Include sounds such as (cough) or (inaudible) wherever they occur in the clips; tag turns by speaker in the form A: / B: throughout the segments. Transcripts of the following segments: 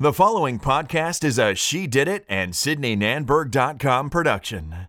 A: The following podcast is a She Did It and SydneyNanberg.com production.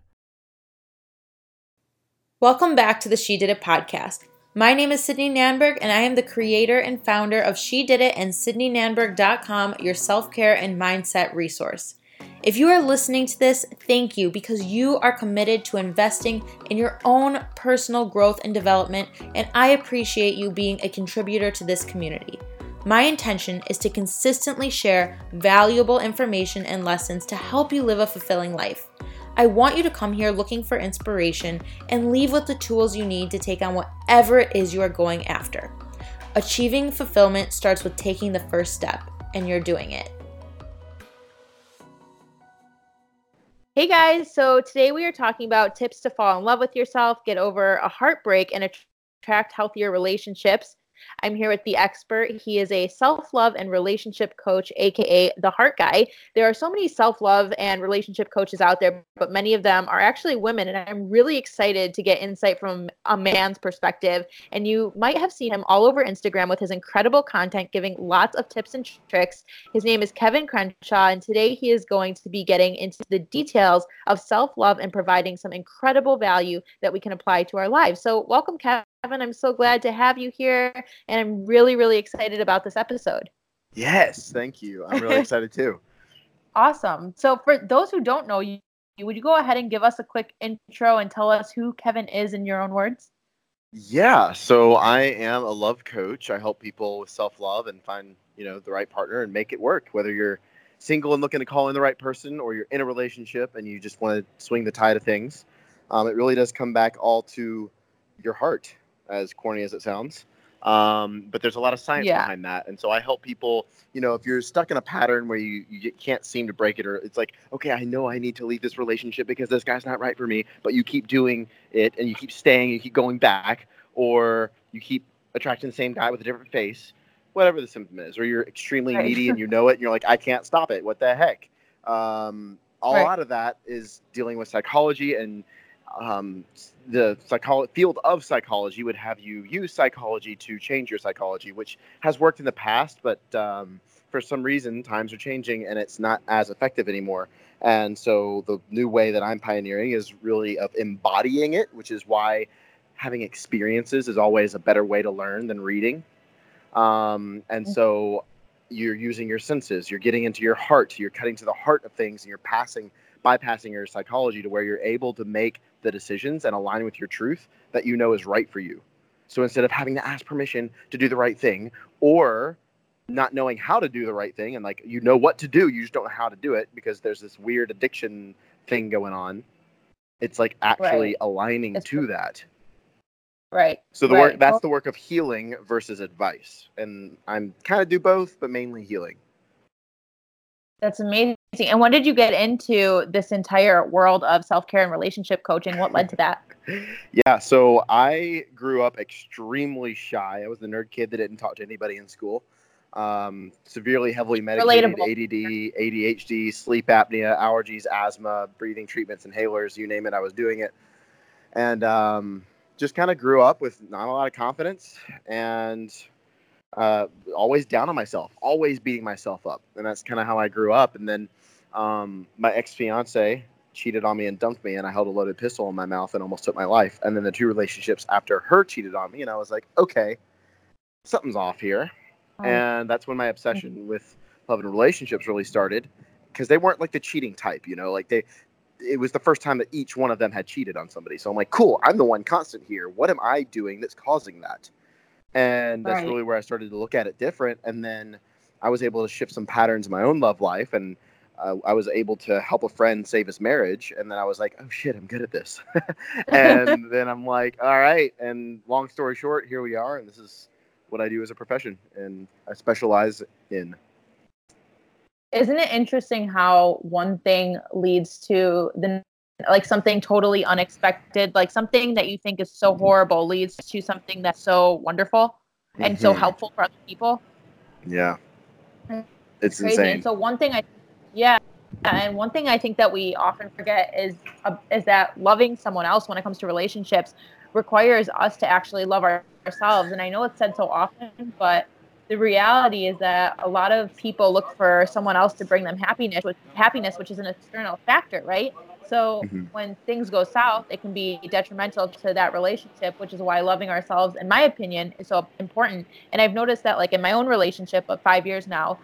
B: Welcome back to the She Did It podcast. My name is Sydney Nanberg, and I am the creator and founder of She Did It and SydneyNanberg.com, your self care and mindset resource. If you are listening to this, thank you because you are committed to investing in your own personal growth and development, and I appreciate you being a contributor to this community. My intention is to consistently share valuable information and lessons to help you live a fulfilling life. I want you to come here looking for inspiration and leave with the tools you need to take on whatever it is you are going after. Achieving fulfillment starts with taking the first step, and you're doing it. Hey guys, so today we are talking about tips to fall in love with yourself, get over a heartbreak, and attract healthier relationships. I'm here with the expert. He is a self love and relationship coach, aka the Heart Guy. There are so many self love and relationship coaches out there, but many of them are actually women. And I'm really excited to get insight from a man's perspective. And you might have seen him all over Instagram with his incredible content, giving lots of tips and tricks. His name is Kevin Crenshaw, and today he is going to be getting into the details of self love and providing some incredible value that we can apply to our lives. So, welcome, Kevin. Kevin. I'm so glad to have you here, and I'm really, really excited about this episode.
C: Yes, thank you. I'm really (laughs) excited too.
B: Awesome. So, for those who don't know you, would you go ahead and give us a quick intro and tell us who Kevin is in your own words?
C: Yeah, so I am a love coach. I help people with self-love and find, you know, the right partner and make it work. Whether you're single and looking to call in the right person, or you're in a relationship and you just want to swing the tide of things, um, it really does come back all to your heart as corny as it sounds. Um, but there's a lot of science yeah. behind that. And so I help people, you know, if you're stuck in a pattern where you, you can't seem to break it, or it's like, okay, I know I need to leave this relationship because this guy's not right for me, but you keep doing it and you keep staying, you keep going back, or you keep attracting the same guy with a different face, whatever the symptom is, or you're extremely right. needy and you (laughs) know it and you're like, I can't stop it. What the heck? Um, a right. lot of that is dealing with psychology and um, the psycholo- field of psychology would have you use psychology to change your psychology, which has worked in the past, but um, for some reason times are changing and it's not as effective anymore. And so the new way that I'm pioneering is really of embodying it, which is why having experiences is always a better way to learn than reading. Um, and mm. so you're using your senses, you're getting into your heart, you're cutting to the heart of things, and you're passing bypassing your psychology to where you're able to make the decisions and align with your truth that you know is right for you. So instead of having to ask permission to do the right thing or not knowing how to do the right thing and like you know what to do, you just don't know how to do it because there's this weird addiction thing going on. It's like actually right. aligning it's to that.
B: Right.
C: So the
B: right.
C: work that's the work of healing versus advice. And I'm kind of do both, but mainly healing.
B: That's amazing. And when did you get into this entire world of self care and relationship coaching? What led to that? (laughs)
C: yeah, so I grew up extremely shy. I was the nerd kid that didn't talk to anybody in school. Um, severely, heavily medicated, Relatable. ADD, ADHD, sleep apnea, allergies, asthma, breathing treatments, inhalers, you name it, I was doing it. And um, just kind of grew up with not a lot of confidence and uh, always down on myself, always beating myself up, and that's kind of how I grew up. And then um, my ex fiance cheated on me and dumped me, and I held a loaded pistol in my mouth and almost took my life. And then the two relationships after her cheated on me, and I was like, okay, something's off here. Oh. And that's when my obsession (laughs) with love and relationships really started, because they weren't like the cheating type, you know, like they. It was the first time that each one of them had cheated on somebody. So I'm like, cool, I'm the one constant here. What am I doing that's causing that? and that's right. really where I started to look at it different. And then I was able to shift some patterns in my own love life, and uh, I was able to help a friend save his marriage. And then I was like, oh shit, I'm good at this. (laughs) (laughs) and then I'm like, all right. And long story short, here we are, and this is what I do as a profession, and I specialize in.
B: Isn't it interesting how one thing leads to the like something totally unexpected, like something that you think is so horrible leads to something that's so wonderful and mm-hmm. so helpful for other people.
C: Yeah. It's, crazy. insane.
B: And so one thing I and one thing I think that we often forget is uh, is that loving someone else when it comes to relationships requires us to actually love our, ourselves. And I know it's said so often, but the reality is that a lot of people look for someone else to bring them happiness, which happiness, which is an external factor, right? So mm-hmm. when things go south, it can be detrimental to that relationship, which is why loving ourselves, in my opinion, is so important. And I've noticed that, like in my own relationship of five years now,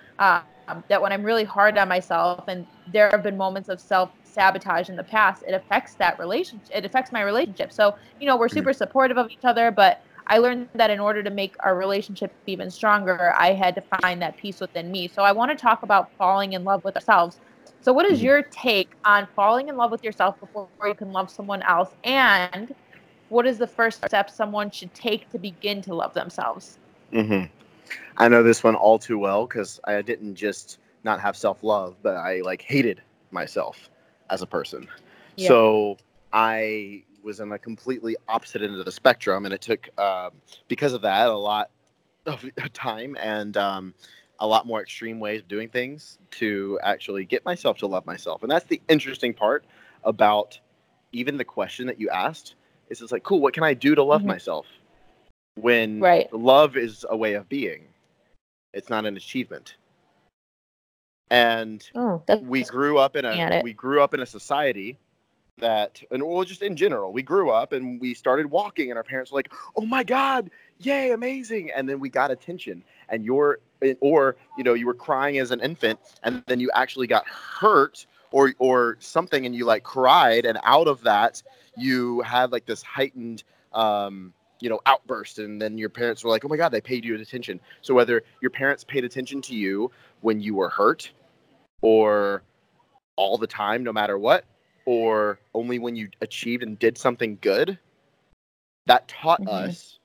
B: um, that when I'm really hard on myself, and there have been moments of self sabotage in the past, it affects that relationship. It affects my relationship. So you know, we're mm-hmm. super supportive of each other, but I learned that in order to make our relationship even stronger, I had to find that peace within me. So I want to talk about falling in love with ourselves. So, what is mm-hmm. your take on falling in love with yourself before you can love someone else? And what is the first step someone should take to begin to love themselves?
C: Mm-hmm. I know this one all too well because I didn't just not have self love, but I like hated myself as a person. Yeah. So I was in a completely opposite end of the spectrum, and it took um, because of that a lot of (laughs) time and um, a lot more extreme ways of doing things to actually get myself to love myself. And that's the interesting part about even the question that you asked is it's like, cool, what can I do to love mm-hmm. myself? When
B: right.
C: love is a way of being, it's not an achievement. And
B: oh,
C: we grew up in a we grew up in a society that, and well, just in general, we grew up and we started walking, and our parents were like, "Oh my God, yay, amazing!" And then we got attention, and you're, or you know, you were crying as an infant, and then you actually got hurt or or something, and you like cried, and out of that, you had like this heightened. Um, you know, outburst, and then your parents were like, "Oh my God, they paid you attention." So whether your parents paid attention to you when you were hurt, or all the time, no matter what, or only when you achieved and did something good, that taught mm-hmm. us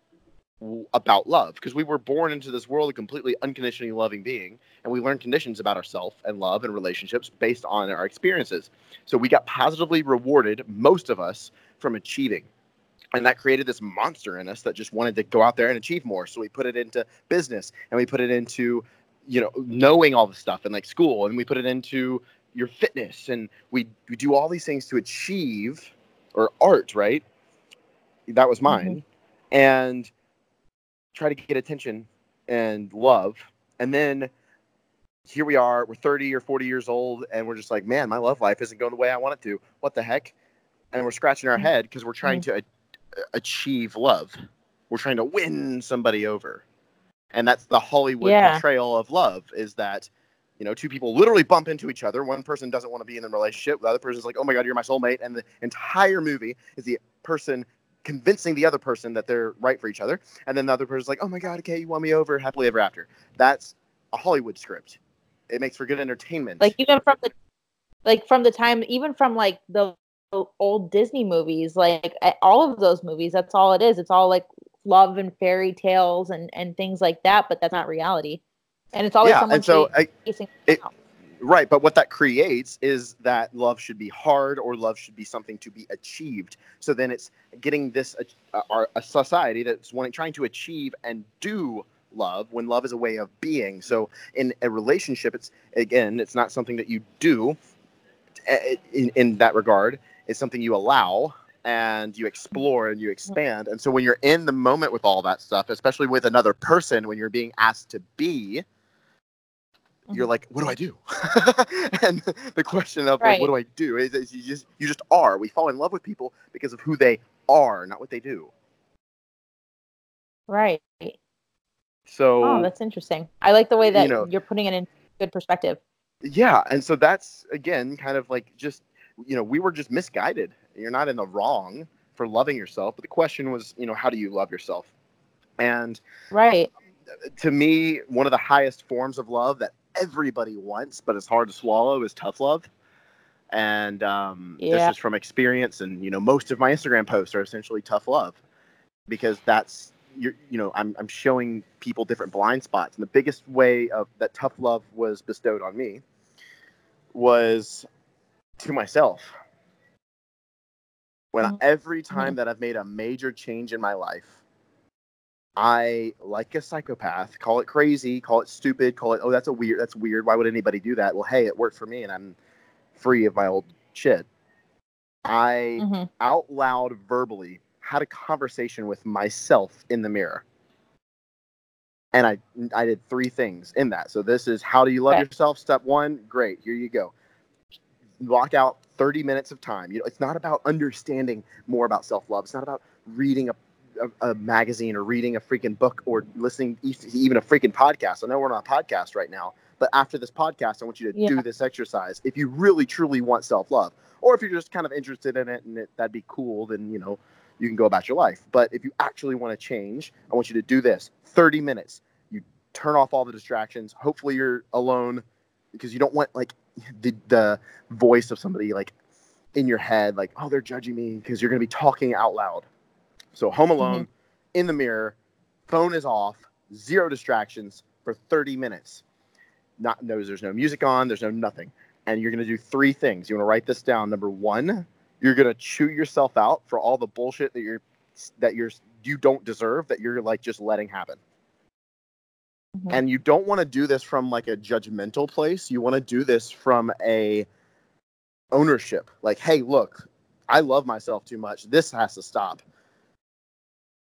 C: about love because we were born into this world a completely unconditionally loving being and we learned conditions about ourselves and love and relationships based on our experiences so we got positively rewarded most of us from achieving and that created this monster in us that just wanted to go out there and achieve more. So we put it into business and we put it into you know knowing all the stuff in like school. And we put it into your fitness. And we, we do all these things to achieve or art right? That was mine. Mm-hmm. and try to get attention and love. And then here we are we're 30 or 40 years old and we're just like man my love life isn't going the way i want it to. What the heck? And we're scratching our mm-hmm. head because we're trying mm-hmm. to achieve love we're trying to win somebody over and that's the hollywood yeah. portrayal of love is that you know, two people literally bump into each other. One person doesn't want to be in a relationship. The other person's like, oh my God, you're my soulmate. And the entire movie is the person convincing the other person that they're right for each other. And then the other person's like, oh my God, okay, you won me over, happily ever after. That's a Hollywood script. It makes for good entertainment.
B: Like even from the, like from the time, even from like the old Disney movies, like all of those movies, that's all it is. It's all like love and fairy tales and, and things like that, but that's not reality. And it's always
C: yeah,
B: someone
C: and so I, it, right but what that creates is that love should be hard or love should be something to be achieved. So then it's getting this uh, uh a society that's wanting trying to achieve and do love when love is a way of being. So in a relationship it's again it's not something that you do eh, in, in that regard it's something you allow and you explore and you expand and so when you're in the moment with all that stuff especially with another person when you're being asked to be you're mm-hmm. like, what do I do? (laughs) and the question of right. like, what do I do is, is, you just you just are. We fall in love with people because of who they are, not what they do.
B: Right.
C: So
B: Oh, that's interesting. I like the way that you know, you're putting it in good perspective.
C: Yeah, and so that's again kind of like just you know, we were just misguided. You're not in the wrong for loving yourself, but the question was, you know, how do you love yourself? And
B: Right.
C: To me, one of the highest forms of love that everybody wants, but it's hard to swallow is tough love. And um, yeah. this is from experience. And, you know, most of my Instagram posts are essentially tough love because that's, you you know, I'm, I'm showing people different blind spots. And the biggest way of that tough love was bestowed on me was to myself. When mm-hmm. every time mm-hmm. that I've made a major change in my life, I like a psychopath. Call it crazy, call it stupid, call it oh that's a weird that's weird. Why would anybody do that? Well, hey, it worked for me and I'm free of my old shit. I mm-hmm. out loud verbally had a conversation with myself in the mirror. and I I did three things in that. So this is how do you love
B: Okay.
C: yourself? Step one, great. Here you go. Block out 30 minutes of time. You know, it's not about understanding more about self love. It's not about reading a, a, a magazine or reading a freaking book or listening even a freaking podcast. I know we're on a podcast right now, but after this podcast, I want you to
B: Yeah.
C: do this exercise if you really truly want self love, or if you're just kind of interested in it and it, that'd be cool. Then you know you can go about your life. But if you actually want to change, I want you to do this 30 minutes. You turn off all the distractions. Hopefully, you're alone because you don't want like the, the voice of somebody like in your head, like, oh, they're judging me because you're going to be talking out loud. So, home mm-hmm. alone, in the mirror, phone is off, zero distractions for 30 minutes. Not knows there's no music on, there's no nothing. And you're going to do three things. You want to write this down. Number one, you're gonna chew yourself out for all the bullshit that you're that you're you don't deserve that you're like just letting happen
B: Mhm.
C: and you don't want to do this from like a judgmental place you want to do this from a ownership like hey look i love myself too much this has to stop.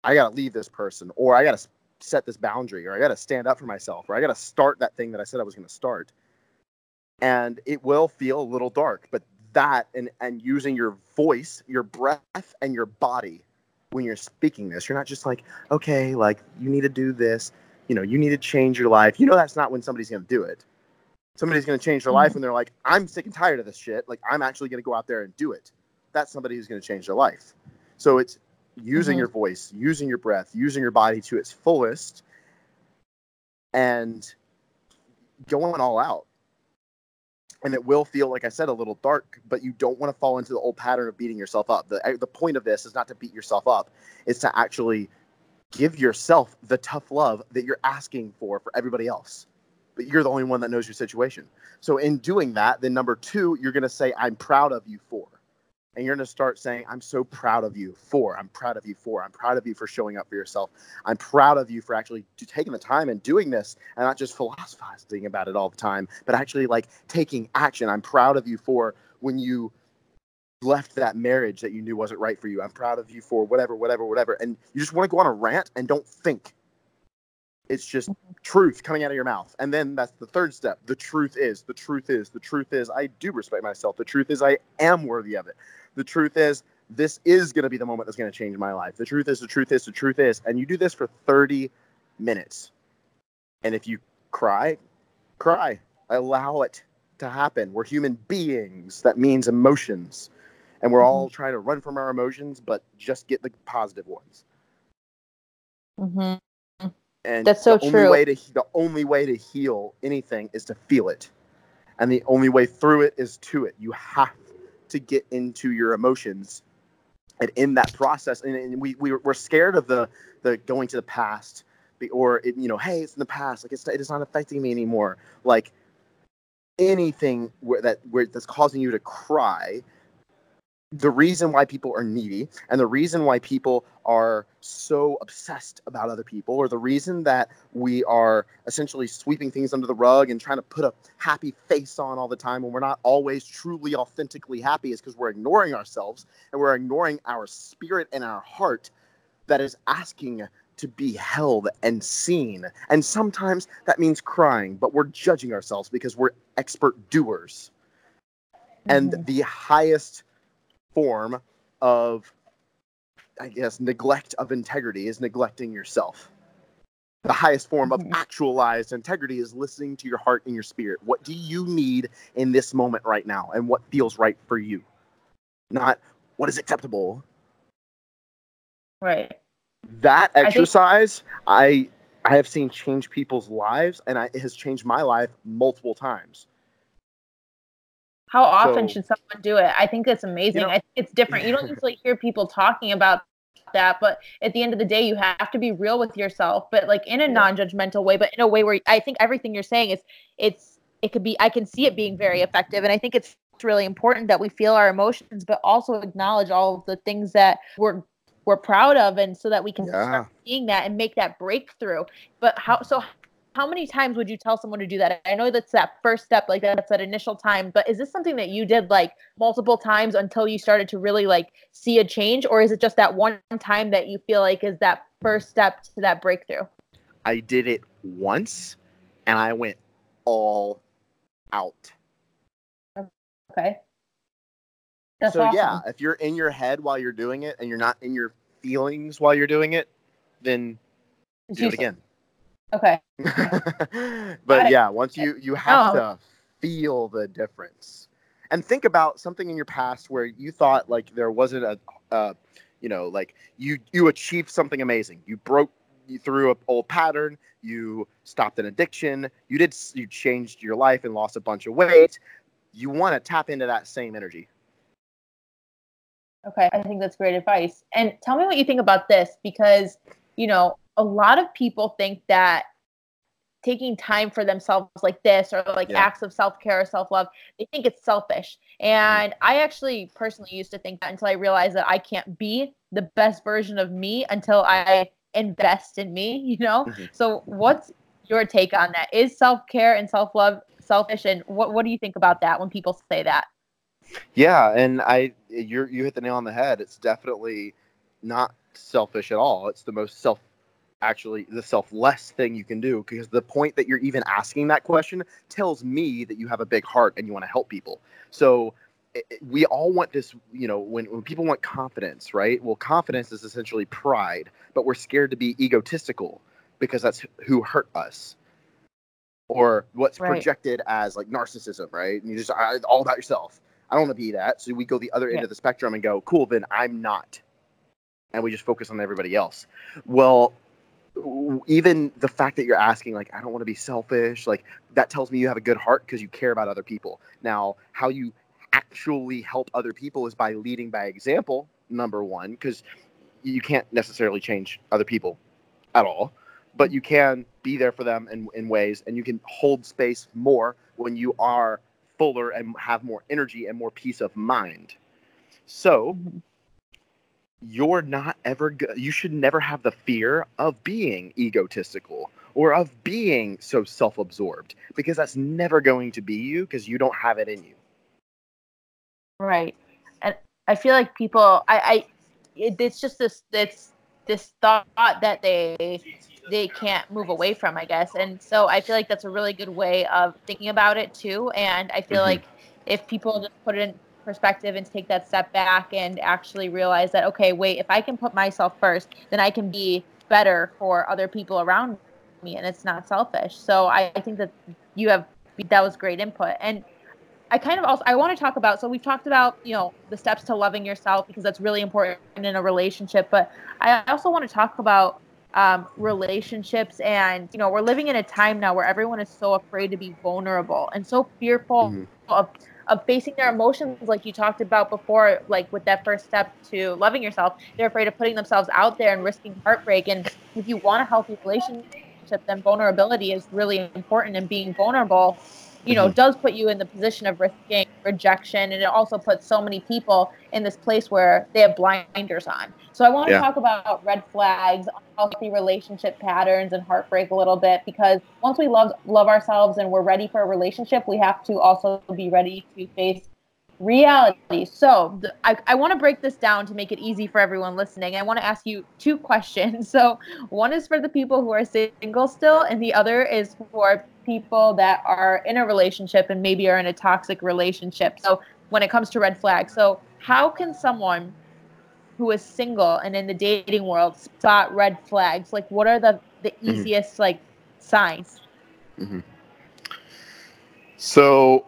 C: I gotta leave this person or i gotta set this boundary or i gotta stand up for myself or i gotta start that thing that i said i was gonna start. And it will feel a little dark but that and and using your voice your breath and your body when you're speaking this you're not just like okay like you need to do this you know you need to change your life. You know that's not when somebody's going to do it. Somebody's going to change their life when they're like i'm sick and tired of this shit. Like i'm actually going to go out there and do it. That's somebody who's going to change their life. So it's using
B: Mhm.
C: your voice using your breath using your body to its fullest and going all out. And it will feel like I said a little dark, but you don't want to fall into the old pattern of beating yourself up. The the point of this is not to beat yourself up; it's to actually give yourself the tough love that you're asking for for everybody else. But you're the only one that knows your situation. So in doing that, then number two, you're going to say, "I'm proud of you for," and you're going to start saying, "I'm so proud of you for. I'm proud of you for. I'm proud of you for showing up for yourself. I'm proud of you for actually taking the time and doing this, and not just philosophizing about it all the time, but actually like taking action. I'm proud of you for when you left that marriage that you knew wasn't right for you. I'm proud of you for whatever, whatever, whatever. And you just want to go on a rant and don't think. It's just mm-hmm. truth coming out of your mouth. And then that's the third step. The truth is, the truth is, the truth is, I do respect myself. The truth is, I am worthy of it. The truth is, this is going to be the moment that's going to change my life. The truth is, the truth is, the truth is. And you do this for 30 minutes. And if you cry, cry. Allow it to happen. We're human beings. That means emotions. And we're all trying to run from our emotions, but just get the positive ones.
B: Mhm.
C: And
B: That's so
C: the
B: true.
C: Only way to, the only way to heal anything is to feel it. And the only way through it is to it. You have to get into your emotions. And in that process, and, and we, we, we're scared of the, the going to the past or, it, you know, hey, it's in the past. Like it's, it is not affecting me anymore. Like anything where that where that's causing you to cry the reason why people are needy and the reason why people are so obsessed about other people or the reason that we are essentially sweeping things under the rug and trying to put a happy face on all the time when we're not always truly authentically happy is because we're ignoring ourselves and we're ignoring our spirit and our heart that is asking to be held and seen and sometimes that means crying but we're judging ourselves because we're expert doers and
B: Mhm.
C: the highest form of i guess neglect of integrity is neglecting yourself. The highest form of (laughs) actualized integrity is listening to your heart and your spirit. What do you need in this moment right now and what feels right for you? Not what is acceptable.
B: Right.
C: that
B: think-
C: exercise I, I have seen change people's lives and I, it has changed my life multiple times
B: How often
C: So-
B: should someone do it? I think that's amazing.
C: know-
B: I think it's different. You don't (laughs) usually hear people talking about that, but at the end of the day, you have to be real with yourself, but like in a non-judgmental way, but in a way where I think everything you're saying is it's it could be I can see it being very effective, and I think it's really important that we feel our emotions, but also acknowledge all of the things that we're we're proud of, and so that we can
C: Yeah.
B: start seeing that and make that breakthrough. But how so? How many times would you tell someone to do that? I know that's that first step, like that's that initial time, but is this something that you did like multiple times until you started to really like see a change, or is it just that one time that you feel like is that first step to that breakthrough?
C: I did it once and I went all out.
B: Okay. That's
C: so
B: awesome.
C: yeah, if you're in your head while you're doing it and you're not in your feelings while you're doing it, then do it again.
B: Okay. (laughs)
C: but yeah, once you you have
B: Oh.
C: to feel the difference, and think about something in your past where you thought like there wasn't a, uh, you know, like you you achieved something amazing. You broke you through a old pattern. You stopped an addiction. You did you changed your life and lost a bunch of weight. You want to tap into that same energy.
B: Okay, I think that's great advice. And tell me what you think about this because, you know, a lot of people think that taking time for themselves like this or like
C: Yeah.
B: acts of self-care or self-love, they think it's selfish. And I actually personally used to think that until I realized that I can't be the best version of me until I invest in me, (laughs) you know?
C: Mhm.
B: So what's your take on that? Is self-care and self-love selfish and what what do you think about that when people say that?
C: Yeah, and I you you hit the nail on the head. It's definitely not selfish at all. It's the most self actually the selfless thing you can do because the point that you're even asking that question tells me that you have a big heart and you want to help people. So it, it- we all want this, you know, when, when people want confidence, right? Well, confidence is essentially pride, but we're scared to be egotistical because that's who hurt us or what's
B: Right.
C: projected as like narcissism, right? And you just all about yourself. I don't want to be that. So we go the other end of the spectrum and go, cool, then I'm not. And we just focus on everybody else. Well, even the fact that you're asking, like, I don't want to be selfish, like, that tells me you have a good heart because you care about other people. Now, how you actually help other people is by leading by example, number one, because you can't necessarily change other people at all, but you can be there for them in, in ways and you can hold space more when you are fuller and have more energy and more peace of mind. So, mm-hmm. You're not ever go- you should never have the fear of being egotistical or of being so self-absorbed because that's never going to be you because you don't have it in you
B: Right. And I feel like people I I it, it's just this this this thought that they they can't move away from, I guess. And so I feel like that's a really good way of thinking about it too. And I feel
C: Mhm.
B: like if people just put it in perspective and take that step back and actually realize that okay, wait, if I can put myself first, then I can be better for other people around me and it's not selfish. So I, I think that you have that was great input. And I kind of also I want to talk about so we've talked about you know the steps to loving yourself because that's really important in a relationship but I also want to talk about um, relationships and you know we're living in a time now where everyone is so afraid to be vulnerable and so fearful
C: Mhm.
B: of of facing their emotions like you talked about before like with that first step to loving yourself they're afraid of putting themselves out there and risking heartbreak. And if you want a healthy relationship then vulnerability is really important and being vulnerable you know
C: Mhm.
B: does put you in the position of risking rejection and it also puts so many people in this place where they have blinders on so i want to
C: Yeah.
B: talk about red flags unhealthy relationship patterns and heartbreak a little bit because once we love love ourselves and we're ready for a relationship we have to also be ready to face reality so th- i, I want to break this down to make it easy for everyone listening i want to ask you two (laughs) questions so one is for the people who are single still and the other is for people that are in a relationship and maybe are in a toxic relationship. So when it comes to red flags so how can someone who is single and in the dating world spot red flags? Like what are the the
C: Mhm.
B: easiest like signs?
C: So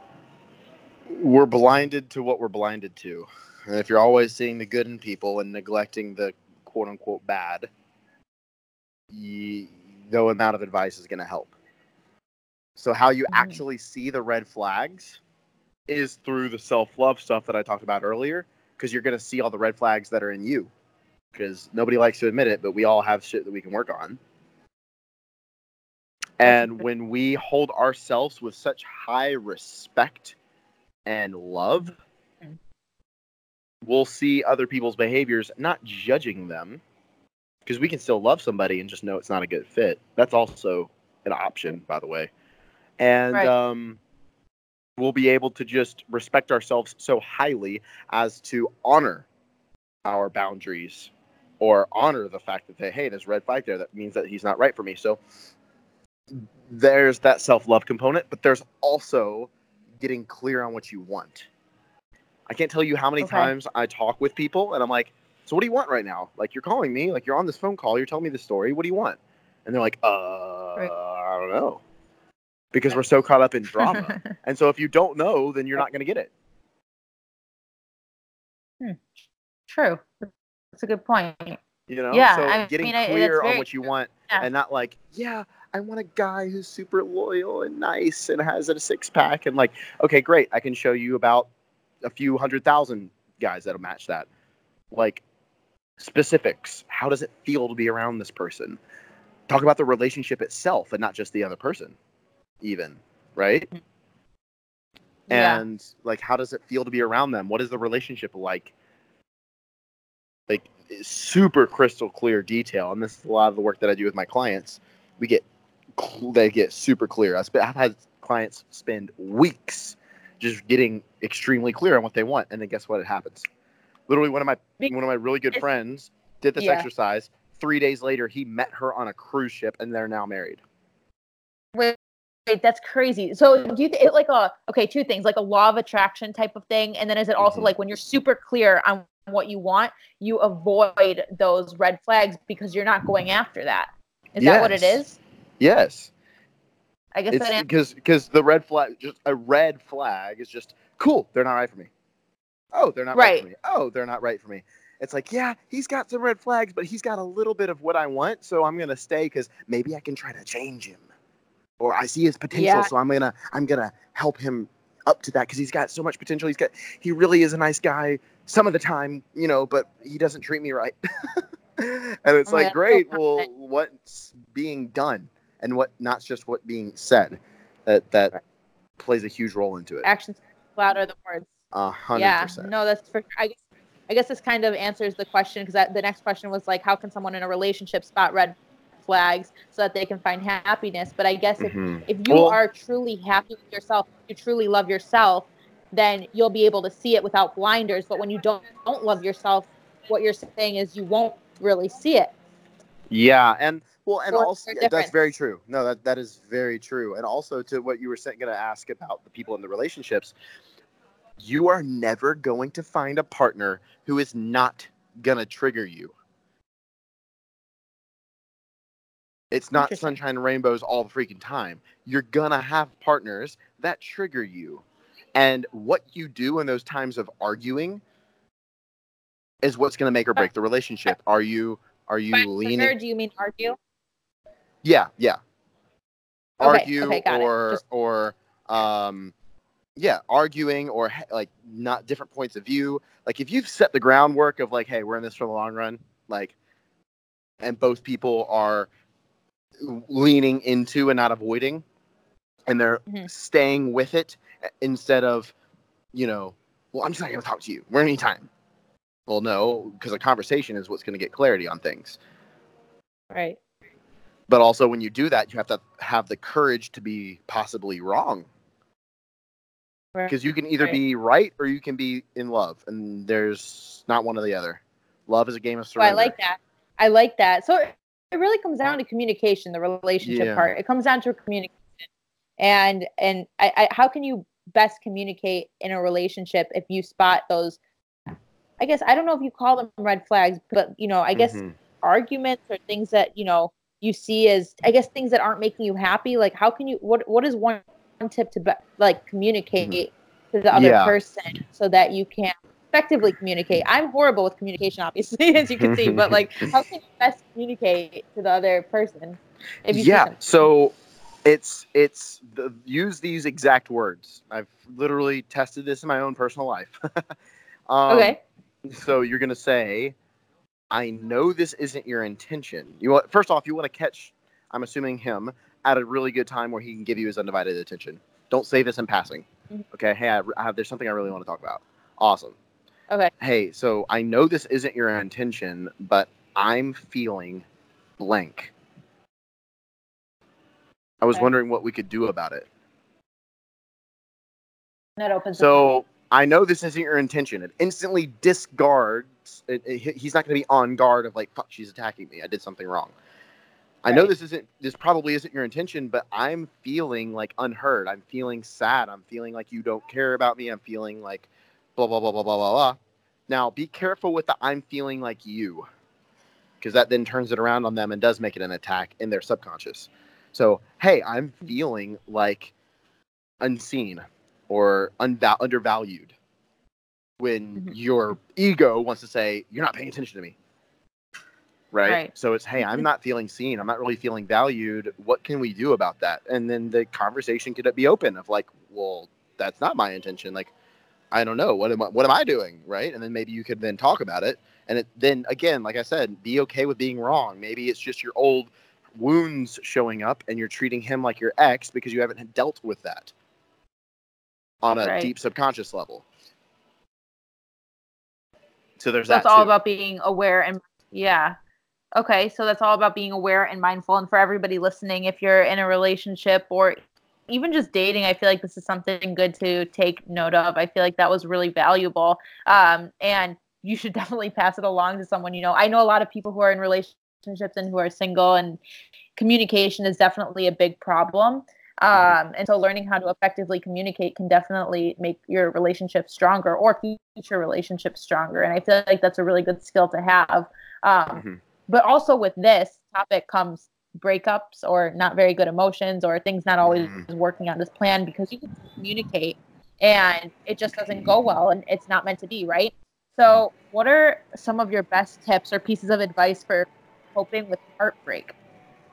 C: we're blinded to what we're blinded to. And if you're always seeing the good in people and neglecting the quote unquote bad ye, no amount of advice is going to help so how you
B: Mhm.
C: actually see the red flags is through the self-love stuff that i talked about earlier because you're going to see all the red flags that are in you because nobody likes to admit it but we all have shit that we can work on and when we hold ourselves with such high respect and love,
B: Mm.
C: we'll see other people's behaviors, not judging them, because we can still love somebody and just know it's not a good fit. That's also an option, by the way. And
B: Right.
C: um, we'll be able to just respect ourselves so highly as to honor our boundaries or honor the fact that, hey, there's a red flag there. That means that he's not right for me. So there's that self love component, but there's also getting clear on what you want. I can't tell you how many
B: Okay.
C: times I talk with people and I'm like, so what do you want right now? Like you're calling me, like you're on this phone call, you're telling me the story. What do you want? And they're like, uh,
B: Right.
C: I don't know, because we're so caught up in drama. (laughs) and so if you don't know, then you're not going to get it. Hmm.
B: True. That's a good point.
C: You know,
B: Yeah,
C: so
B: I
C: getting
B: mean, I-
C: clear on what you
B: true.
C: want
B: Yeah.
C: and not like, yeah, I want a guy who's super loyal and nice and has a six pack and like, okay, great, I can show you about a few hundred thousand guys that'll match that. Like specifics. How does it feel to be around this person? Talk about the relationship itself and not just the other person, even, right? Mm-hmm.
B: Yeah.
C: and like how does it feel to be around them? What is the relationship like? Like super crystal clear detail and this is a lot of the work that i do with my clients. We get they get super clear. I sp- i've had clients spend weeks just getting extremely clear on what they want and then guess what? It happens. Literally one of my one of my really good friends did this
B: Yeah.
C: exercise. Three days later he met her on a cruise ship and they're now married.
B: Wait, that's crazy. So do you think like a okay, two things, like a law of attraction type of thing, and then is it also
C: Mhm.
B: like when you're super clear on what you want, you avoid those red flags because you're not going after that. Is that what it is?
C: Yes.
B: I guess
C: It's because because the red flag, just a red flag is just cool. They're not right for me. Oh, they're not right.
B: Right.
C: for me. Oh, they're not right for me. It's like, yeah, he's got some red flags, but he's got a little bit of what I want, so I'm gonna stay because maybe I can try to change him, or I see his potential,
B: Yeah.
C: so I'm gonna I'm gonna help him up to that because he's got so much potential. He's got he really is a nice guy some of the time, you know, but he doesn't treat me right. (laughs) and it's
B: Oh,
C: like,
B: yeah,
C: great.
B: that's
C: Well, what's being done, and what not just what being said, that that
B: Right.
C: plays a huge role into it.
B: actions louder than words.
C: A hundred
B: Yeah,
C: percent.
B: no, that's for. I guess, I guess this kind of answers the question because the next question was like, how can someone in a relationship spot red flags so that they can find happiness? But I guess if
C: Mhm.
B: if you
C: Well-
B: are truly happy with yourself, you truly love yourself, then you'll be able to see it without blinders. But when you don't don't love yourself, what you're saying is you won't really see it.
C: Yeah, and well, and also that's very true. No, that that is very true. And also to what you were going to ask about the people in the relationships, you are never going to find a partner who is not going to trigger you. It's not sunshine and rainbows all the freaking time. You're gonna have partners that trigger you. And what you do in those times of arguing is what's gonna make or break the relationship. Are you are you
B: By
C: leaning
B: trigger, do you mean argue?
C: yeah, yeah.
B: Okay,
C: Argue
B: okay,
C: or
B: Just-
C: or um yeah, arguing or like not different points of view. Like if you've set the groundwork of like, hey, we're in this for the long run, like, and both people are leaning into and not avoiding, and they're
B: Mhm.
C: staying with it uh, instead of, you know, well, I'm just not going to talk to you. We're any time Well, no, because a conversation is what's going to get clarity on things
B: Right.
C: but also when you do that you have to have the courage to be possibly wrong
B: Right.
C: because you can either
B: Right.
C: be right or you can be in love and there's not one or the other love is a game of
B: So I like that. I like that. So it really comes down to communication, the relationship
C: Yeah.
B: part. It comes down to communication, and and I, I, how can you best communicate in a relationship if you spot those? I guess I don't know if you call them red flags, but you know, I guess
C: Mhm.
B: arguments or things that you know you see as I guess things that aren't making you happy. Like how can you what what is one tip to be, like communicate to the other
C: Yeah.
B: person so that you can effectively communicate. I'm horrible with communication, obviously, (laughs) as you can see, but like (laughs) how can you best communicate to the other person if you
C: yeah so it's it's the, use these exact words i've literally tested this in my own personal life (laughs) um,
B: okay
C: So you're gonna say, "I know this isn't your intention." You want first off, you want to catch. I'm assuming him at a really good time where he can give you his undivided attention. Don't say this in passing.
B: Mhm.
C: Okay. Hey, I, I have. There's something I really want to talk about. Awesome.
B: Okay
C: Hey, so I know this isn't your intention, but I'm feeling blank. I was
B: Okay.
C: wondering what we could do about it.
B: that opens
C: So I know this isn't your intention. It instantly discards. It, it- he's not going to be on guard of like, fuck, she's attacking me. I did something wrong. I know this isn't this probably isn't your intention, but I'm feeling like unheard. I'm feeling sad. I'm feeling like you don't care about me. I'm feeling like blah blah blah blah blah blah blah. Now be careful with the I'm feeling like you. Because that then turns it around on them and does make it an attack in their subconscious. So, hey, I'm feeling like unseen or unva- undervalued when
B: Mhm.
C: your ego wants to say, You're not paying attention to me right?
B: Right.
C: So it's, hey, I'm not feeling seen. I'm not really feeling valued. What can we do about that? And then the conversation could be open of like, well, that's not my intention. Like, I don't know. What am I, what am I doing? Right. And then maybe you could then talk about it. And it, then again, like I said, be okay with being wrong. Maybe it's just your old wounds showing up and you're treating him like your ex because you haven't dealt with that on a
B: Right.
C: deep subconscious level. So there's that.
B: that's
C: that
B: all about being aware and yeah okay so that's all about being aware and mindful and for everybody listening if you're in a relationship or even just dating i feel like this is something good to take note of. I feel like that was really valuable um, and you should (laughs) definitely pass it along to someone you know. I know a lot of people who are in relationships and who are single and communication is definitely a big problem um, and so learning how to effectively communicate can definitely make your relationship stronger or future relationships stronger and i feel like that's a really good skill to have um,
C: Mhm.
B: but also with this topic comes breakups or not very good emotions or things not always
C: Mhm.
B: working on this plan because you can communicate and it just doesn't go well and it's not meant to be right so what are some of your best tips or pieces of advice for coping with heartbreak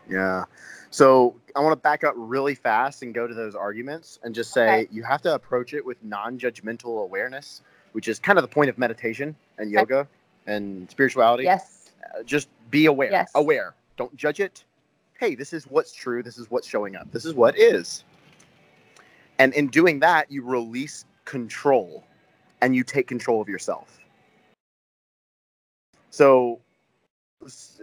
C: Yeah. So I want to back up really fast and go to those arguments and just say
B: Okay.
C: you have to approach it with non judgmental awareness, which is kind of the point of meditation and
B: Okay.
C: yoga and spirituality.
B: yes
C: Uh, just be aware.
B: Yes.
C: Aware. Don't judge it. Hey, this is what's true. This is what's showing up. This is what is. And in doing that, you release control and you take control of yourself. So,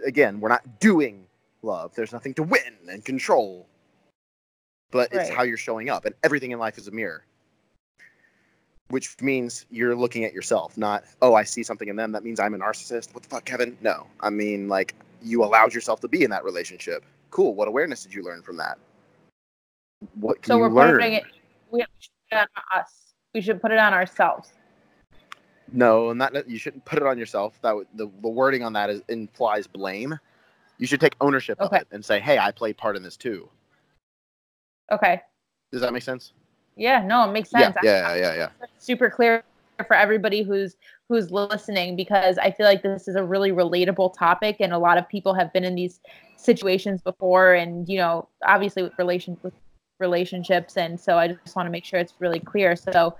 C: again, we're not doing love. There's nothing to win and control. But it's how you're showing up, and everything in life is a mirror. Which means you're looking at yourself, not, oh, I see something in them. That means I'm a narcissist. What the fuck, Kevin? No. I mean, like, you allowed yourself to be in that relationship. Cool. What awareness did you learn from that? What can
B: so we're
C: learn?
B: putting it we should put it on us we should put it on ourselves
C: No, not you shouldn't put it on yourself. That would- the the wording on that is implies blame. You should take ownership
B: Okay.
C: of it and say, "Hey, I played part in this too."
B: okay
C: Does that make sense?
B: yeah no it makes sense.
C: Yeah, yeah, yeah, yeah.
B: super clear for everybody who's who's listening because I feel like this is a really relatable topic and a lot of people have been in these situations before and you know obviously with relation with relationships and so I just want to make sure it's really clear so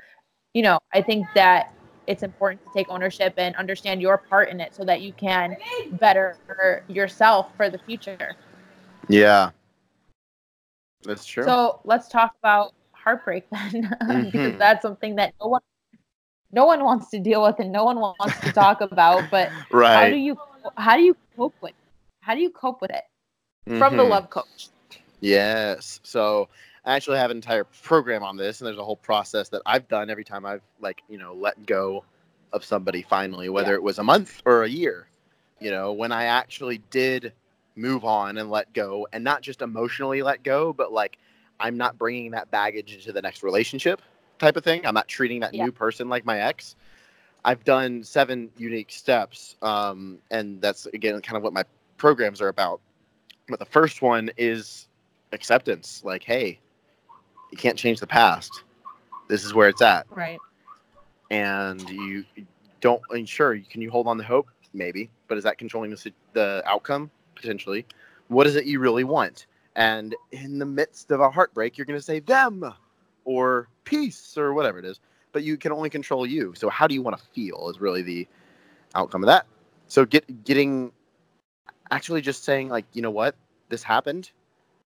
B: you know I think that it's important to take ownership and understand your part in it so that you can better yourself for the future.
C: Yeah, that's true.
B: So let's talk about heartbreak (laughs) then, because
C: Mhm.
B: that's something that no one, no one wants to deal with and no one wants to talk about. But (laughs) how do
C: right.
B: you, how do you cope with, how do you cope with it from the
C: Mhm.
B: love coach?
C: Yes. So I actually have an entire program on this, and there's a whole process that I've done every time I've like you know let go of somebody finally, whether
B: Yeah.
C: it was a month or a year. You know, when I actually did move on and let go, and not just emotionally let go, but like I'm not bringing that baggage into the next relationship type of thing. I'm not treating that
B: Yeah.
C: new person like my ex. I've done seven unique steps, um, and that's again kind of what my programs are about. But the first one is acceptance. Like, hey, you can't change the past. This is where it's at,
B: Right.
C: and you don't. And sure, can you hold on to hope? Maybe, but is that controlling the the outcome potentially? What is it you really want? And in the midst of a heartbreak, you're going to say them or peace or whatever it is. But you can only control you. So how do you want to feel is really the outcome of that. So get getting actually just saying like, you know what, this happened,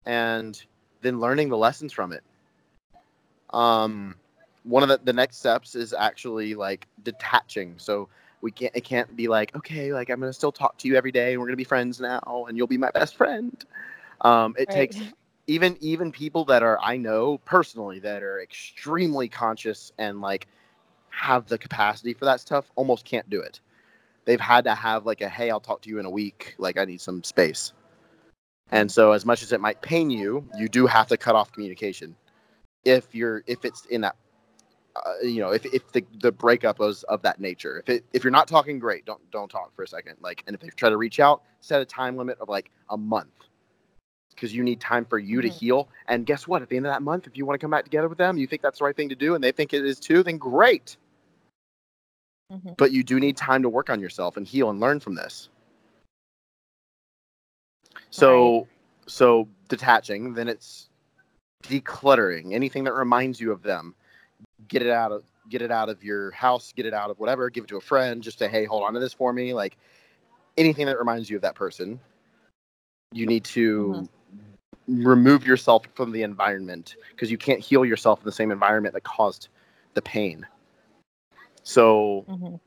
C: and then learning the lessons from it. Um, one of the, the next steps is actually like detaching. So we can't it can't be like okay like i'm gonna still talk to you every day and we're gonna be friends now and you'll be my best friend um it
B: Right.
C: takes (laughs) even even people that are i know personally that are extremely conscious and like have the capacity for that stuff almost can't do it they've had to have like a hey i'll talk to you in a week like i need some space And so, as much as it might pain you, you do have to cut off communication. If you're, if it's in that, uh, you know, if, if the, the breakup was of that nature, if it, if you're not talking great, don't don't talk for a second. Like, and if they try to reach out, set a time limit of like a month, because you need time for you
B: Mhm.
C: to heal. And guess what? At the end of that month, if you want to come back together with them, you think that's the right thing to do, and they think it is too, then great.
B: Mhm.
C: But you do need time to work on yourself and heal and learn from this. So, so detaching, then it's decluttering anything that reminds you of them. Get it out of get it out of your house, get it out of whatever, give it to a friend, just say, hey, hold on to this for me. Like anything that reminds you of that person. You need to remove yourself from the environment because you can't heal yourself in the same environment that caused the pain. So
B: Mhm.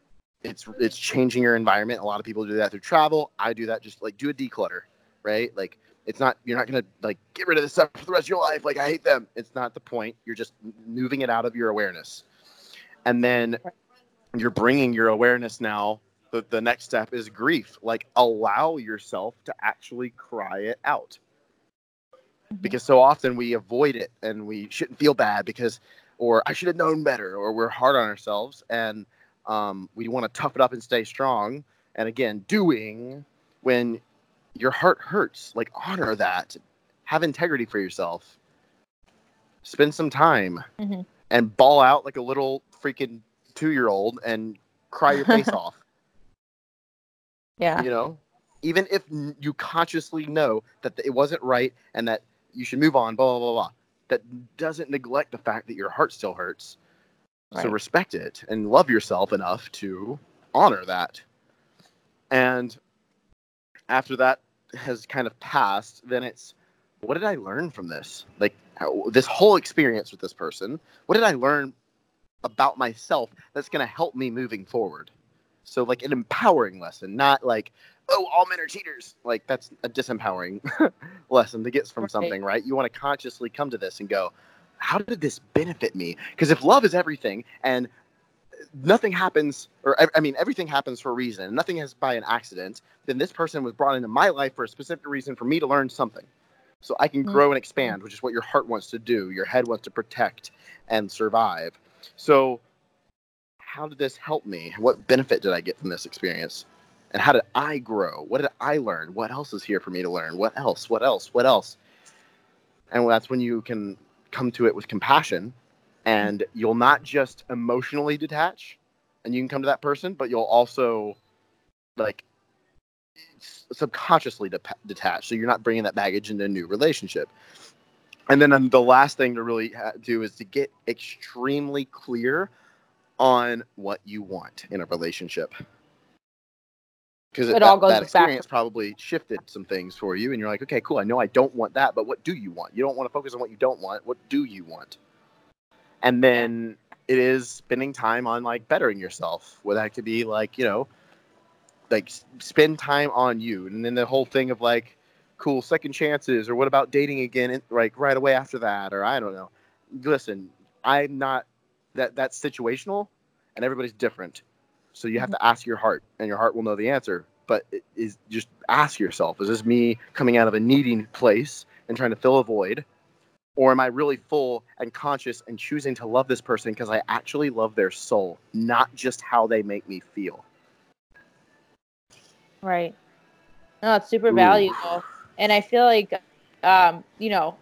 C: it's it's changing your environment. A lot of people do that through travel. I do that just like do a declutter, right? Like it's not you're not gonna like get rid of this stuff for the rest of your life. Like I hate them. It's not the point. You're just moving it out of your awareness, and then you're bringing your awareness now. The, the next step is grief. Like allow yourself to actually cry it out
B: Mhm.
C: because so often we avoid it and we shouldn't feel bad because or i should have known better or we're hard on ourselves and um, we want to tough it up and stay strong and again doing when your heart hurts like honor that have integrity for yourself spend some time
B: Mhm.
C: and bawl out like a little freaking two-year-old and cry your face (laughs) off
B: Yeah.
C: you know even if you consciously know that it wasn't right and that you should move on blah blah blah blah that doesn't neglect the fact that your heart still hurts. So respect it and love yourself enough to honor that. And after that has kind of passed then it's what did i learn from this? Like how, this whole experience with this person what did i learn about myself that's going to help me moving forward? So like an empowering lesson not like oh all men are cheaters. Like that's a disempowering (laughs) lesson to get from something right. you want to consciously come to this and go how did this benefit me? Because if love is everything and nothing happens or I- mean everything happens for a reason and nothing is by an accident then this person was brought into my life for a specific reason for me to learn something. So i can grow and mm-hmm. expand which is what your heart wants to do. Your head wants to protect and survive. So how did this help me? What benefit did i get from this experience and how did i grow? What did i learn? What else is here for me to learn? What else? What else? What else? And that's when you can come to it with compassion and you'll not just emotionally detach and you can come to that person but you'll also like subconsciously de- detach so you're not bringing that baggage into a new relationship. And then um, the last thing to really ha- do is to get extremely clear on what you want in a relationship because
B: It
C: that,
B: all goes
C: that
B: back-
C: experience probably shifted some things for you and you're like okay cool i know i don't want that but what do you want? You don't want to focus on what you don't want what do you want? And then it is spending time on like bettering yourself where that could be like you know like spend time on you and then the whole thing of like cool second chances or what about dating again in- like right away after that or i don't know. Listen i'm not that that's situational and everybody's different so you have to ask your heart and your heart will know the answer but it is just ask yourself is this me coming out of a needing place and trying to fill a void or am i really full and conscious and choosing to love this person because i actually love their soul not just how they make me feel
B: Right. No, it's super
C: Ooh.
B: valuable. And I feel like, um, you know,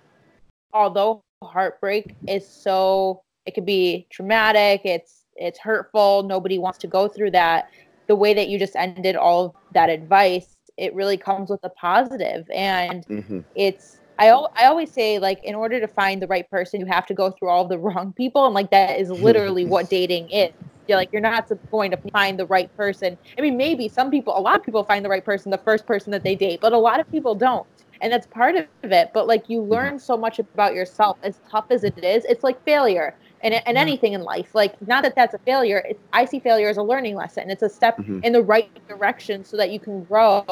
B: although heartbreak is so, it could be traumatic, it's it's hurtful, nobody wants to go through that. The way that you just ended all of that advice, it really comes with a positive. And
C: mm-hmm.
B: it's I, I always say like in order to find the right person you have to go through all the (laughs) wrong people. And like that is literally what (laughs) dating is. You're like you're not going to find the right person. I mean maybe some people a lot of people find the right person the first person that they date but a lot of people don't. And that's part of it. But like you learn so much about yourself as tough as it is it's like failure and, and anything in life like not that that's a failure it's, i see failure as a learning lesson it's a step
C: Mhm.
B: in the right direction so that you can grow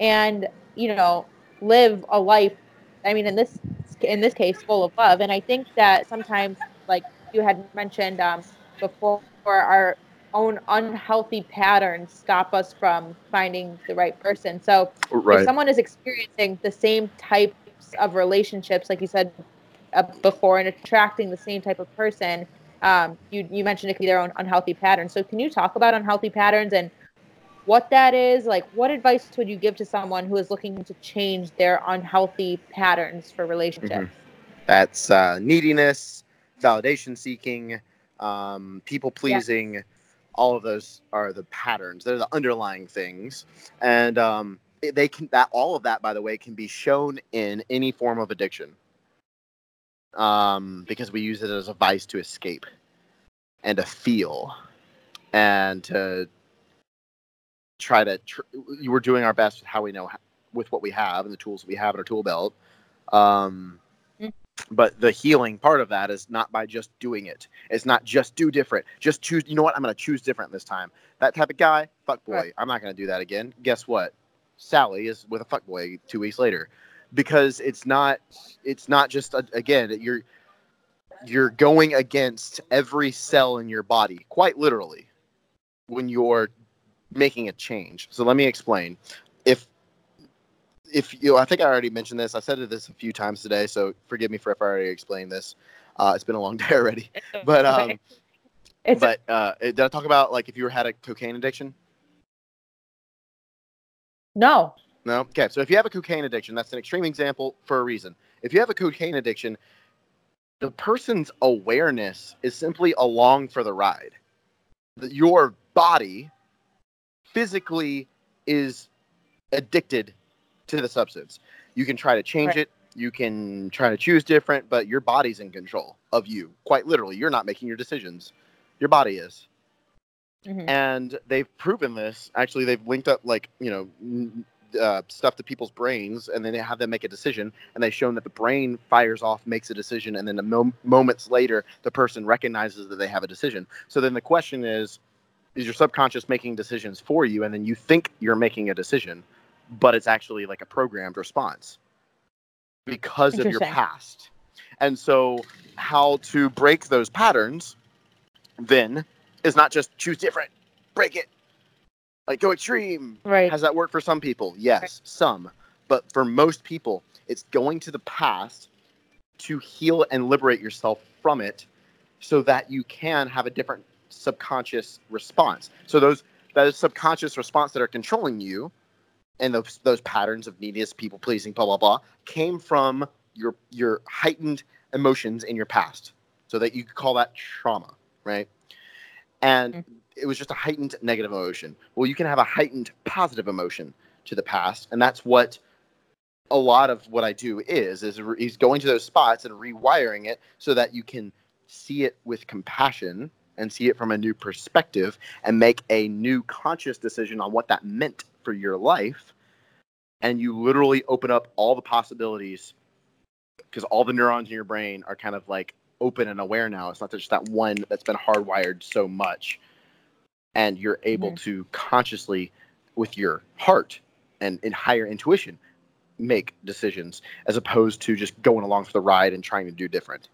B: and you know live a life i mean in this in this case full of love and i think that sometimes like you had mentioned um, before our own unhealthy patterns stop us from finding the right person. So
C: Right.
B: if someone is experiencing the same types of relationships, like you said before, and attracting the same type of person, um, you you mentioned it could be their own unhealthy patterns. So can you talk about unhealthy patterns and what that is? Like, what advice would you give to someone who is looking to change their unhealthy patterns for relationships?
C: That's uh, neediness, validation seeking, um, people pleasing. All of those are the patterns. They're the underlying things, and um, they can that all of that, by the way, can be shown in any form of addiction. Um, because we use it as a vice to escape and to feel and to try to. Tr- we're doing our best with how we know with what we have and the tools we have in our tool belt. Um, but the healing part of that is not by just doing it. It's not just do different. Just choose. You know what? I'm going to choose different this time. That type of guy, fuck boy.
B: Right.
C: I'm not going to do that again. Guess what? Sally is with a fuck boy two weeks later, because it's not. It's not just a, again. You're you're going against every cell in your body, quite literally, when you're making a change. So let me explain. If if you, I think I already mentioned this. I said this a few times today, so forgive me for if I already explained this. Uh, it's been a long (laughs) day already. But um,
B: it's
C: but uh, did I talk about like if you had a cocaine addiction?
B: no.
C: No. Okay. So if you have a cocaine addiction, that's an extreme example for a reason. If you have a cocaine addiction, the person's awareness is simply along for the ride. Your body physically is addicted to the substance. You can try to change
B: Right.
C: it. You can try to choose different, but your body's in control of you. Quite literally, you're not making your decisions. Your body is
B: Mhm.
C: and they've proven this. Actually, they've linked up like you know uh, stuff to people's brains, and then they have them make a decision, and they've shown that the brain fires off, makes a decision, and then the mo- moments later, the person recognizes that they have a decision. So then the question is, is your subconscious making decisions for you, and then you think you're making a decision, but it's actually like a programmed response because of your past. And so, how to break those patterns then is not just choose different, break it, like go extreme.
B: Right.
C: Has that worked for some people? Yes, some. But for most people, it's going to the past to heal and liberate yourself from it so that you can have a different subconscious response. So those that subconscious response that are controlling you and those those patterns of neediness, people pleasing, blah blah blah, came from your your heightened emotions in your past. So that you could call that trauma, right? And
B: Mhm.
C: It was just a heightened negative emotion. Well, you can have a heightened positive emotion to the past, and that's what a lot of what I do is is re- is going to those spots and rewiring it so that you can see it with compassion and see it from a new perspective and make a new conscious decision on what that meant for your life. And you literally open up all the possibilities because all the neurons in your brain are kind of like open and aware now. It's not just that one that's been hardwired so much and you're able to consciously with your heart and in higher intuition make decisions as opposed to just going along for the ride and trying to do different.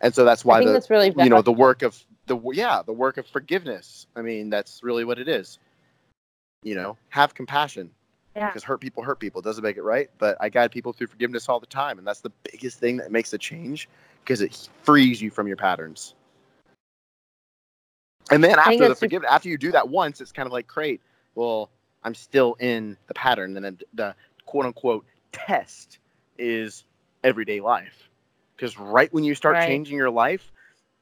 C: And so that's why the
B: that's really
C: you know the work of the yeah the work of forgiveness. I mean that's really what it is. You know have compassion.
B: Yeah.
C: because hurt people hurt people. It doesn't make it right but i guide people through forgiveness all the time and that's the biggest thing that makes a change because it frees you from your patterns and then after the forgiveness after you do that once it's kind of like great well i'm still in the pattern and then the quote unquote test is everyday life because right when you start
B: Right.
C: changing your life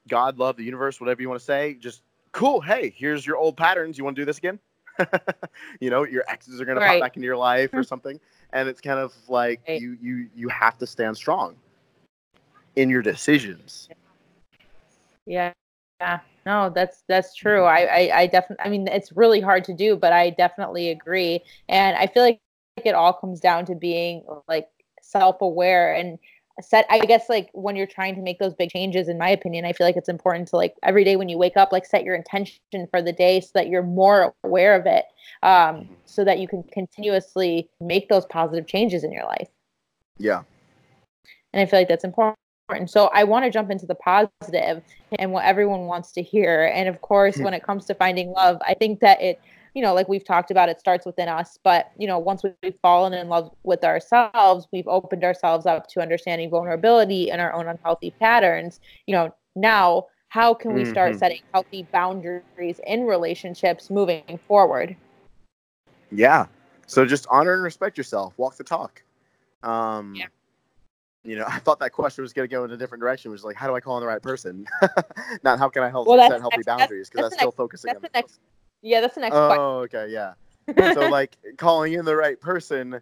C: god love the universe whatever you want to say just cool hey here's your old patterns you want to do this again (laughs) you know your exes are going to pop back into your life or something and it's kind of like
B: Right.
C: you you you have to stand strong in your decisions
B: Yeah. Yeah. No, that's that's true. I I, I definitely. I mean, it's really hard to do, but I definitely agree. And I feel like it all comes down to being like self-aware and set. I guess like when you're trying to make those big changes, in my opinion, I feel like it's important to like every day when you wake up, like set your intention for the day so that you're more aware of it, um, so that you can continuously make those positive changes in your life.
C: yeah
B: And I feel like that's important. So I want to jump into the positive and what everyone wants to hear. And of course, when it comes to finding love, I think that it, you know, like we've talked about, it starts within us. But, you know, once we've fallen in love with ourselves, we've opened ourselves up to understanding vulnerability and our own unhealthy patterns. You know, now how can we start
C: Mhm.
B: setting healthy boundaries in relationships moving forward?
C: Yeah. So just honor and respect yourself. Walk the talk. Um,
B: Yeah.
C: You know, (laughs) I thought that question was going to go in a different direction. It was like, how do I call on the right person? (laughs) Not how can I help
B: Well,
C: set healthy
B: that's-
C: boundaries? Because
B: that's
C: that's
B: the
C: still focusing
B: That's
C: on
B: the next. Yeah, that's the next question.
C: Oh, okay, yeah. so (laughs) like calling in the right person,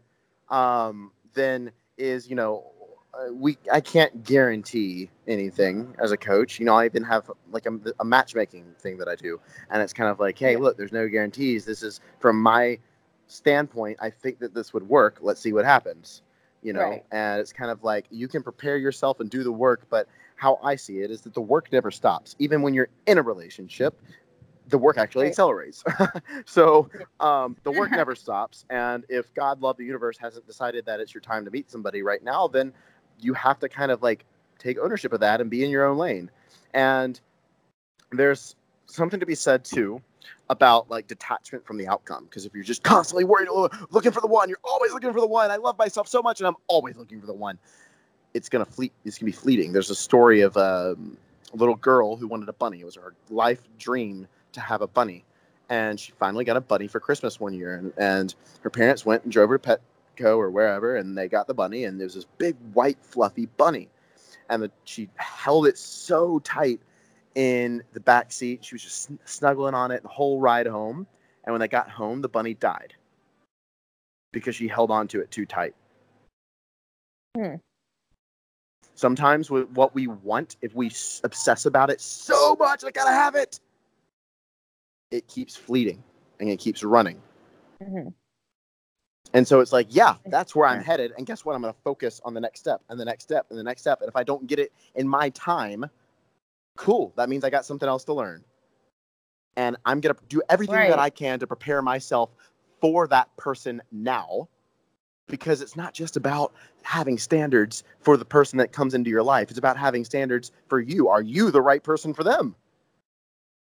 C: um, then is you know, uh, we I can't guarantee anything as a coach. You know, I even have like a, a matchmaking thing that I do, and it's kind of like, hey,
B: Yeah.
C: look, there's no guarantees. This is from my standpoint. I think that this would work. Let's see what happens. You know,
B: Right.
C: and it's kind of like you can prepare yourself and do the work, but how I see it is that the work never stops. Even when you're in a relationship, the work actually
B: Right.
C: accelerates. (laughs) so um, the work (laughs) never stops. And if God, love the universe, hasn't decided that it's your time to meet somebody right now, then you have to kind of like take ownership of that and be in your own lane. And there's something to be said too about like detachment from the outcome. Because if you're just constantly worried, oh, looking for the one, you're always looking for the one. I love myself so much, and I'm always looking for the one. It's gonna fleet. It's gonna be fleeting. There's a story of um, a little girl who wanted a bunny. It was her life dream to have a bunny, and she finally got a bunny for Christmas one year. And, and her parents went and drove her to Petco or wherever, and they got the bunny. And there was this big white fluffy bunny, and the, she held it so tight in the back seat. She was just snuggling on it the whole ride home. And when they got home, the bunny died because she held on to it too tight.
B: Hmm.
C: Sometimes with what we want, if we obsess about it so much, I gotta have it, it keeps fleeting and it keeps running.
B: Mhm.
C: And so it's like, yeah, that's where I'm headed. And guess what? I'm going to focus on the next step and the next step and the next step. And if I don't get it in my time, cool. That means I got something else to learn. And I'm going to do everything
B: Right.
C: that I can to prepare myself for that person now because it's not just about having standards for the person that comes into your life. It's about having standards for you. Are you the right person for them?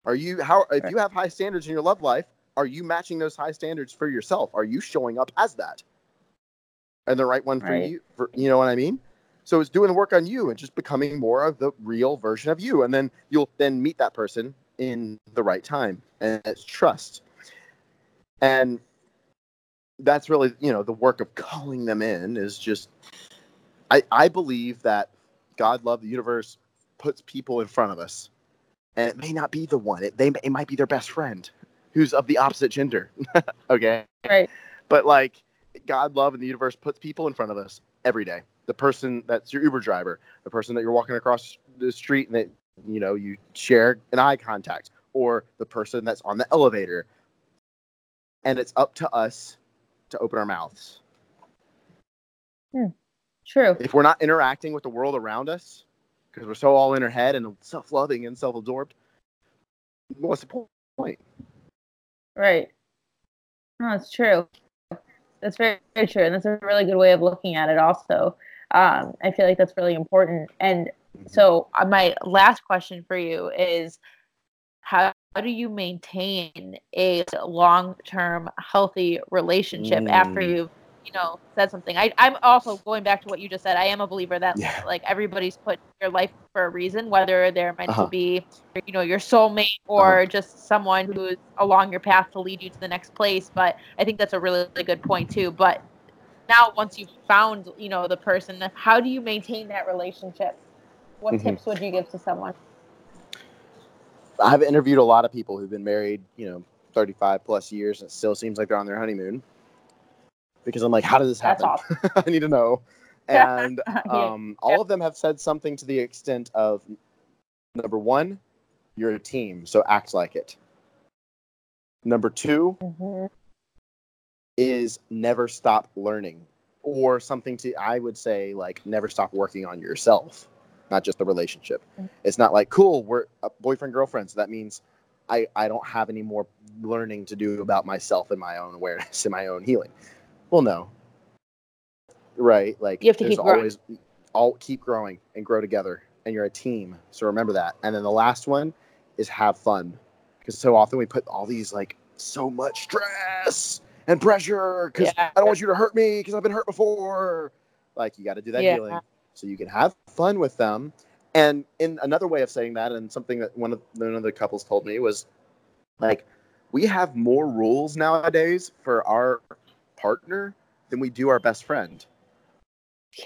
C: Are you how if you have high standards in your love life, are you matching those high standards for yourself? Are you showing up as that? And the right one for
B: Right.
C: you for you know what I mean? So it's doing the work on you and just becoming more of the real version of you. And then you'll then meet that person in the right time. And it's trust. And that's really, you know, the work of calling them in is just I, I believe that God love the universe puts people in front of us. And it may not be the one. It they it might be their best friend who's of the opposite gender. (laughs) okay.
B: Right.
C: But like God love and the universe puts people in front of us every day. The person that's your Uber driver, the person that you're walking across the street and that you know you share an eye contact, or the person that's on the elevator. And it's up to us to open our mouths. Hmm.
B: True.
C: If we're not interacting with the world around us, because we're so all in our head and self-loving and self-absorbed, what's the point?
B: Right. No, it's true. That's very, very true. And that's a really good way of looking at it, also. Um, I feel like that's really important. And so, uh, my last question for you is how, do you maintain a long term healthy relationship after
C: Mm.
B: you've you know said something I, i'm also going back to what you just said i am a believer that
C: Yeah.
B: like everybody's put your life for a reason whether they're meant
C: Uh-huh.
B: to be you know your soulmate or just someone who's along your path to lead you to the next place but i think that's a really, really good point too but now once you've found you know the person how do you maintain that relationship what
C: Mhm.
B: tips would you give to someone
C: I've interviewed a lot of people who've been married, you know, 35 plus years, and it still seems like they're on their honeymoon. Because I'm like, how did this happen?
B: awesome (laughs)
C: I need to know. (laughs) And (laughs)
B: Yeah.
C: um, all of them have said something to the extent of number one, you're a team, so act like it. Number two
B: Mhm.
C: Is never stop learning, or something to, I would say, like, never stop working on yourself, not just the relationship.
B: Mhm.
C: It's not like, cool, we're a boyfriend, girlfriend, so that means I, I don't have any more learning to do about myself and my own awareness and my own healing. Well, no. Right? Like,
B: You have to
C: there's
B: keep growing.
C: always all keep growing and grow together, and you're a team. So remember that. And then the last one is have fun, because so often we put all these like so much stress and pressure because
B: Yeah.
C: I don't want you to hurt me because I've been hurt before. Like you got to do that
B: Yeah.
C: healing so you can have fun with them. And in another way of saying that, and something that one of one of the couples told me was like, we have more rules nowadays for our partner than we do our best friend.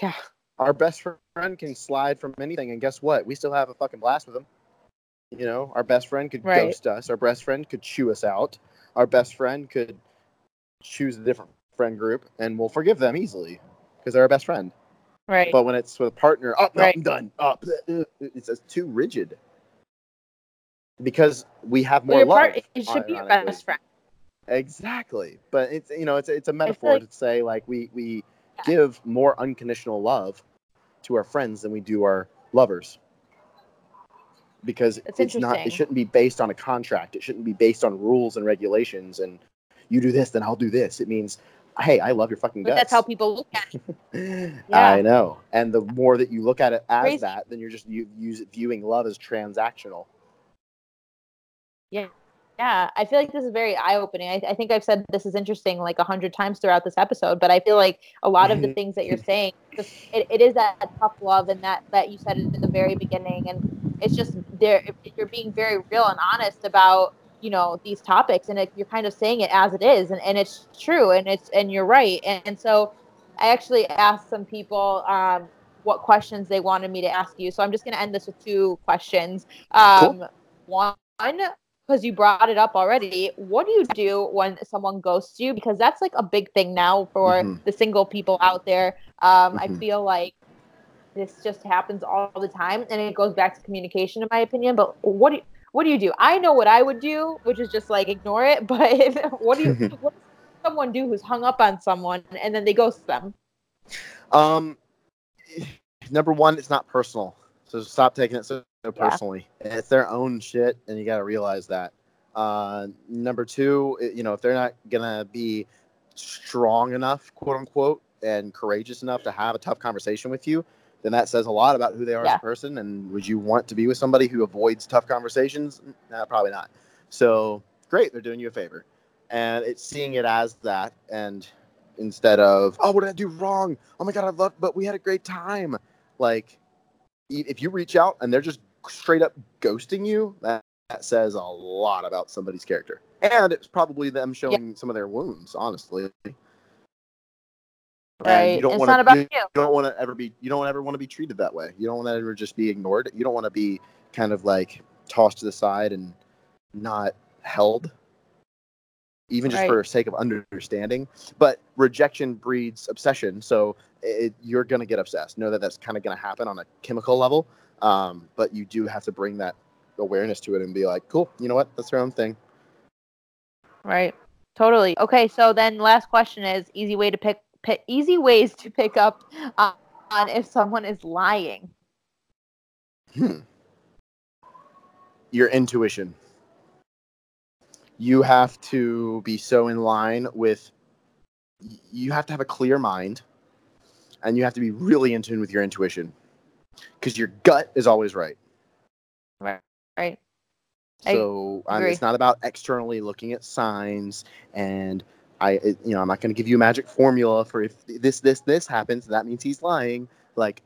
B: Yeah.
C: Our best friend can slide from anything, and guess what? We still have a fucking blast with them. You know, our best friend could
B: Right.
C: ghost us. Our best friend could chew us out. Our best friend could choose a different friend group, and we'll forgive them easily because they're our best friend.
B: Right.
C: But when it's with a partner, oh, no,
B: Right.
C: I'm done. Oh, (laughs) it's, it's too rigid because we have more
B: well,
C: love.
B: part it should be your best friend.
C: Exactly, but it's you know it's it's a metaphor
B: like-
C: to say like we we
B: Yeah.
C: give more unconditional love to our friends than we do our lovers because
B: That's
C: it's not it shouldn't be based on a contract. It shouldn't be based on rules and regulations and you do this then I'll do this. It means hey I love your fucking
B: But
C: guts.
B: that's how people look at it. (laughs)
C: I know, and the more that you look at it as
B: Crazy.
C: that, then you're just you use viewing love as transactional.
B: Yeah, Yeah, I feel like this is very eye opening. I, I think I've said this is interesting like a hundred times throughout this episode, but I feel like a lot of the (laughs) things that you're saying, just, it, it is that tough love and that that you said in the very beginning, and it's just there. If you're being very real and honest about you know these topics, and it, you're kind of saying it as it is, and, and it's true, and it's and you're right, and, and so I actually asked some people um, what questions they wanted me to ask you, so I'm just going to end this with two questions. Um, One because you brought it up already. What do you do when someone ghosts you? Because that's like a big thing now for
C: Mhm.
B: the single people out there. Um, I
C: Mhm.
B: feel like this just happens all the time, and it goes back to communication, in my opinion. But what do you, what do you do? I know what I would do, which is just like ignore it. (laughs) But what do you? (laughs) what does someone do who's hung up on someone and then they ghost them?
C: Um, number one, it's not personal, so stop taking it so, so
B: Yeah.
C: personally. It's their own shit, and you got to realize that. Uh, number two, you know, if they're not gonna be strong enough, quote unquote, and courageous enough to have a tough conversation with you, then that says a lot about who they are
B: Yeah.
C: as a person. And would you want to be with somebody who avoids tough conversations? Nah, probably not. So great, they're doing you a favor, and it's seeing it as that, and instead of oh, what did I do wrong? Oh my god, I love, but we had a great time. Like, if you reach out and they're just straight up ghosting you, that, that says a lot about somebody's character, and it's probably them showing some of their wounds, honestly. And
B: Right.
C: you don't
B: it's
C: wanna-
B: not about
C: you-
B: you.
C: you don't want to ever be you don't ever want to be treated that way you don't want to ever just be ignored you don't want to be kind of like tossed to the side and not held even just
B: Right.
C: for sake of understanding but rejection breeds obsession so it, you're going to get obsessed know that that's kind of going to happen on a chemical level um, but you do have to bring that awareness to it and be like cool you know what that's their own thing
B: Right. Totally. Okay, so then last question is easy way to pick, easy ways to pick up uh, on if someone is lying.
C: Hmm. Your intuition. You have to be so in line with. You have to have a clear mind, and you have to be really in tune with your intuition, because your gut is always right.
B: Right. Right. I
C: So um, it's not about externally looking at signs and I, you know, I'm not going to give you a magic formula for if this, this, this happens, that means he's lying. Like,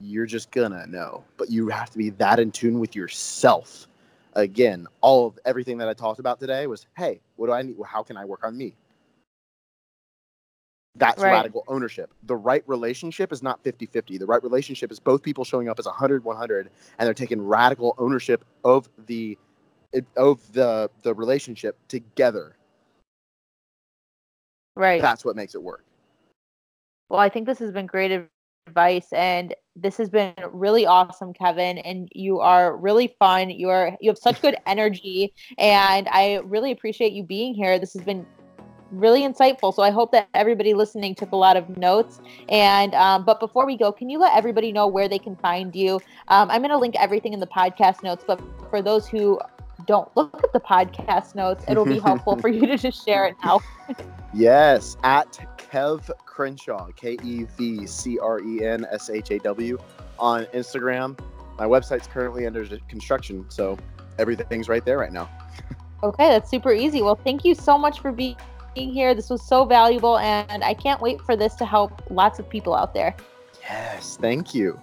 C: you're just gonna know, but you have to be that in tune with yourself. Again, all of everything that I talked about today was, hey, what do I need? How can I work on me? That's
B: Right.
C: radical ownership. The right relationship is not 50 50. The right relationship is both people showing up as 100 100 and they're taking radical ownership of the of the the relationship together.
B: Right.
C: That's what makes it work.
B: Well, I think this has been great advice and this has been really awesome, Kevin, and you are really fun. You are you have such good energy and I really appreciate you being here. This has been really insightful. So I hope that everybody listening took a lot of notes. And um, but before we go, can you let everybody know where they can find you? Um, I'm going to link everything in the podcast notes, but for those who don't look at the podcast notes, it'll be (laughs) helpful for you to just share it now. (laughs)
C: Yes, at Kev Crenshaw, K E V C R E N S H A W, on Instagram. My website's currently under construction, so everything's right there right now.
B: Okay, that's super easy. Well, thank you so much for being here. This was so valuable, and I can't wait for this to help lots of people out there.
C: Yes, thank you.